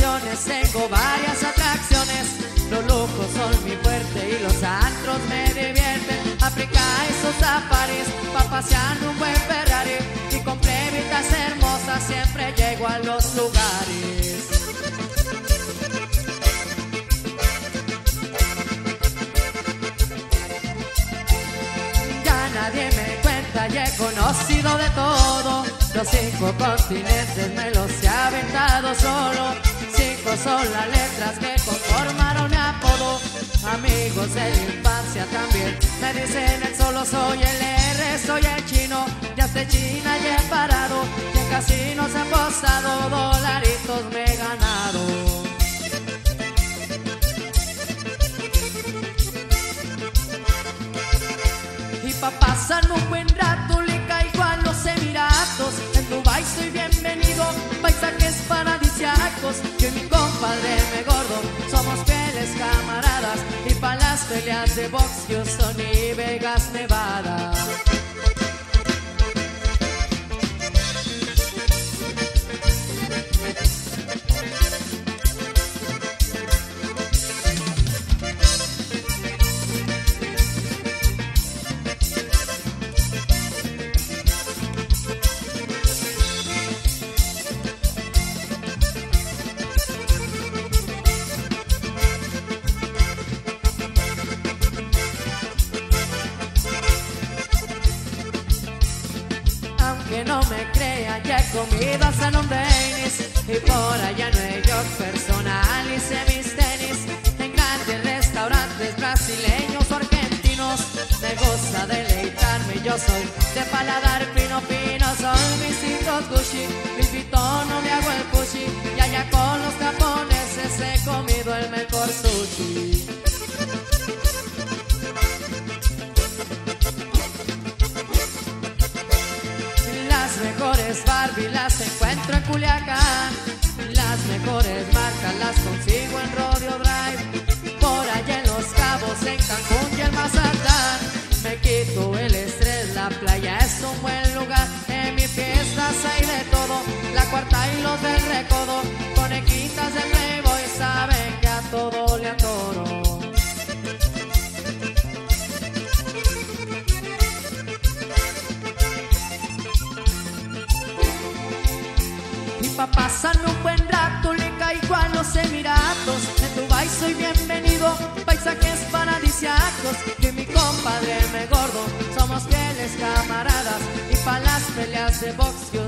tengo varias atracciones. Los lujos son mi fuerte y los antros me divierten. Aplica esos safaris pa' pasear un buen Ferrari. Y con plebitas hermosas siempre llego a los lugares. Ya nadie me cuenta y he conocido de todo. Los cinco continentes me los he aventado solo. Son las letras que conformaron mi apodo. Amigos de la infancia también me dicen el solo soy el R, soy el chino. Ya estoy China y he parado. Y en casinos he apostado, dolaritos me he ganado. Y pa' pasar un buen rato le caigo a los Emiratos. En Dubai soy bienvenido, paisajes paradisiacos. Box, Houston y Vegas, Nevada. Aunque no me crean, ya he comido a San Denis Y por allá en Nueva York personalicé mis tenis. En grandes restaurantes brasileños o argentinos Me gusta deleitarme, yo soy de paladar mejores Barbie las encuentro en Culiacán. Las mejores marcas las consigo en Rodeo Drive. Por allá en Los Cabos, en Cancún y en Mazatlán. Me quito el estrés, la playa es un buen lugar. En mis fiestas hay de todo. La cuarta y los del recodo. Pa' pasarme un buen rato le caigo a los Emiratos. En Dubai soy bienvenido, paisajes paradisiacos. Que mi compadre me gordo, somos fieles camaradas. Y pa' las peleas de box yo